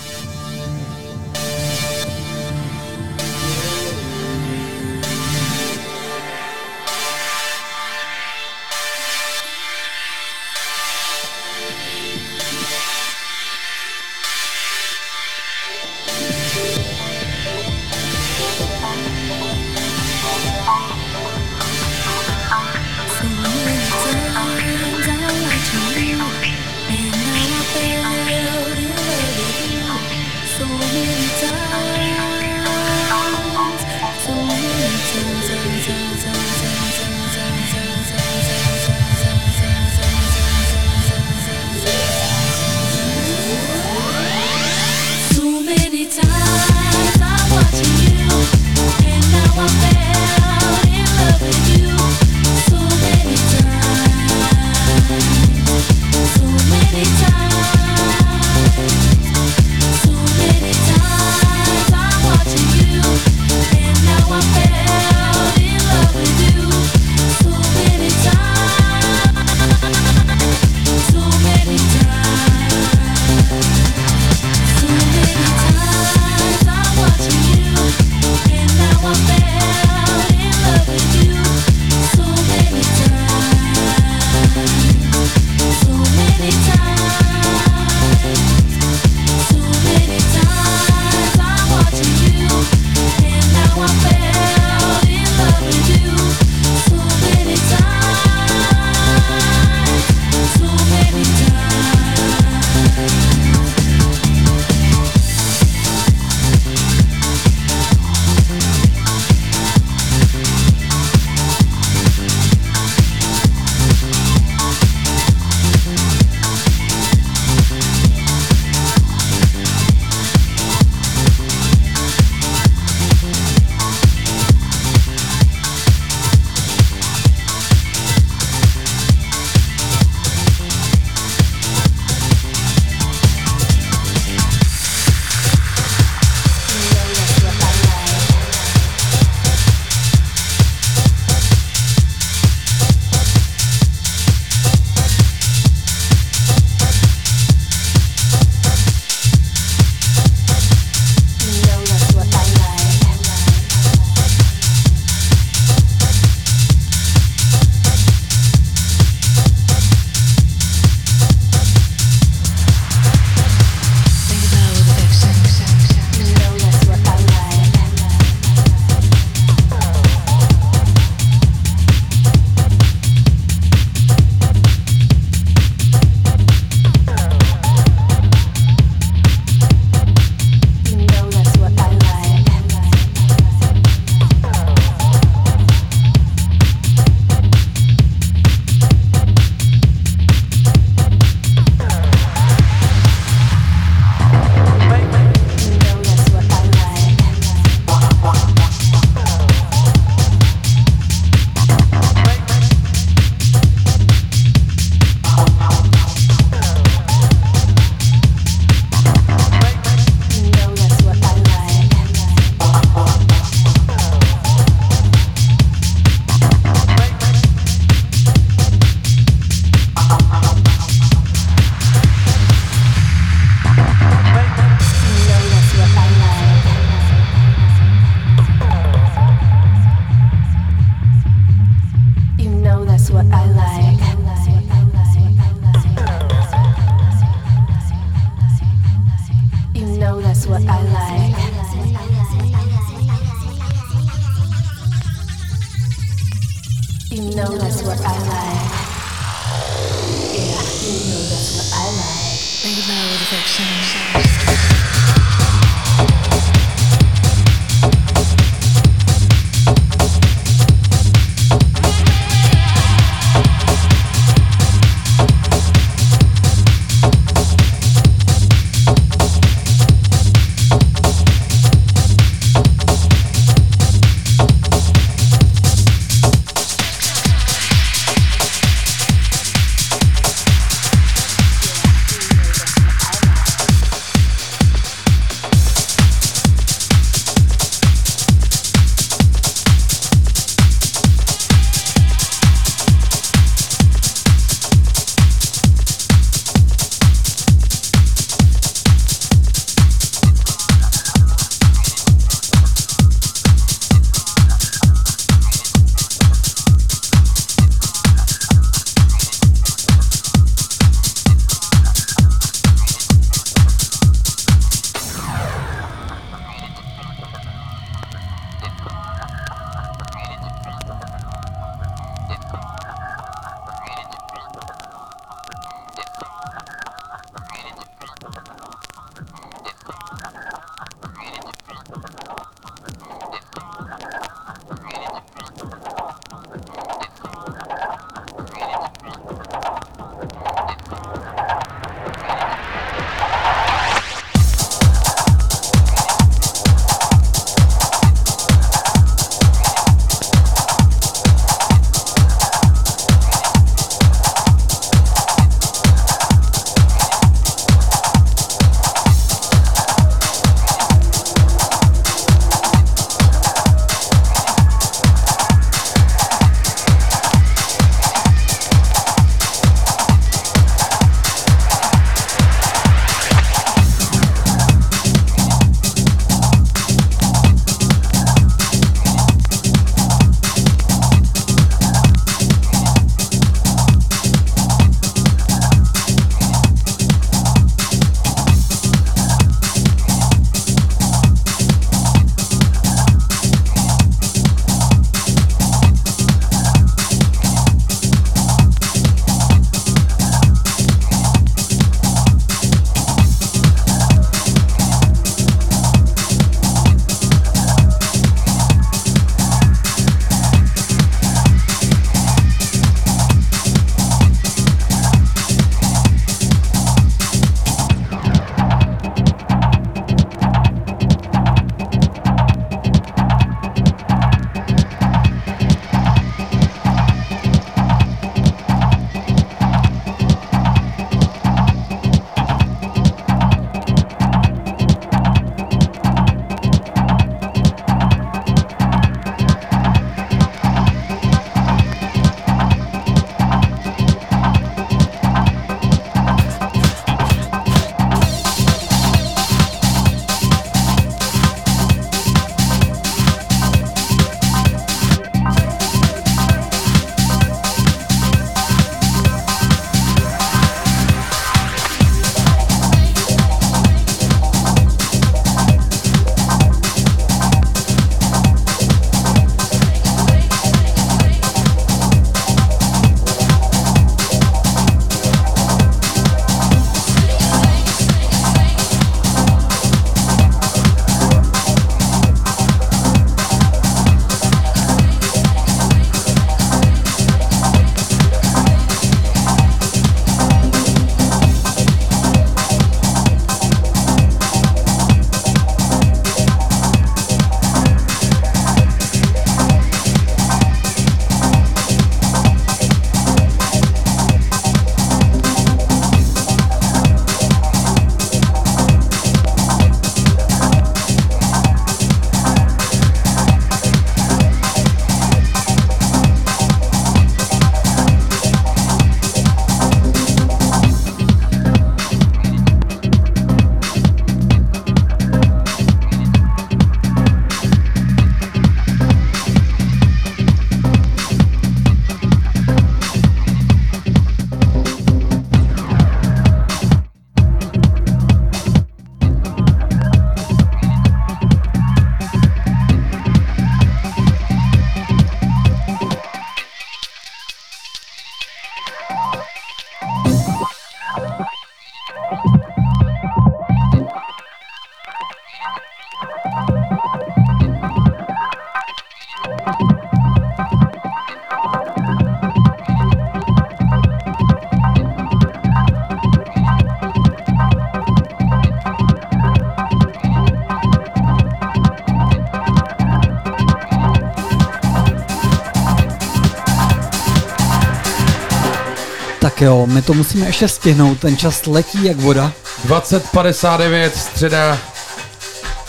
Tak jo, my to musíme ještě stihnout, ten čas letí jak voda. 2059, středa.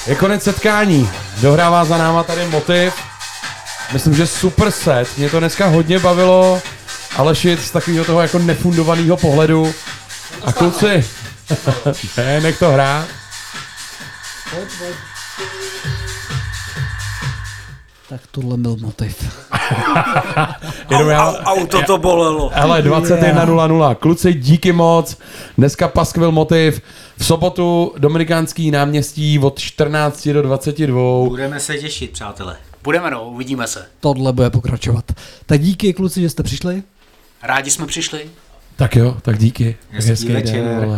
Je konec setkání. Dohrává za náma tady motiv. Myslím, že super set. Mě to dneska hodně bavilo. Aleši z takového toho jako nefundovaného pohledu. A kluci, <laughs> ne, nech to hrát. Tak tohle byl motiv. <laughs> Jenom já, Auto to bolelo. Hele, 21.00. Kluci, díky moc. Dneska paskvil motiv. V sobotu Dominikánský náměstí od 14 do 22. Budeme se těšit, přátelé. Budeme no, uvidíme se. Tohle bude pokračovat. Tak díky kluci, že jste přišli. Rádi jsme přišli. Tak jo, tak díky. Hezký den, večer. vole.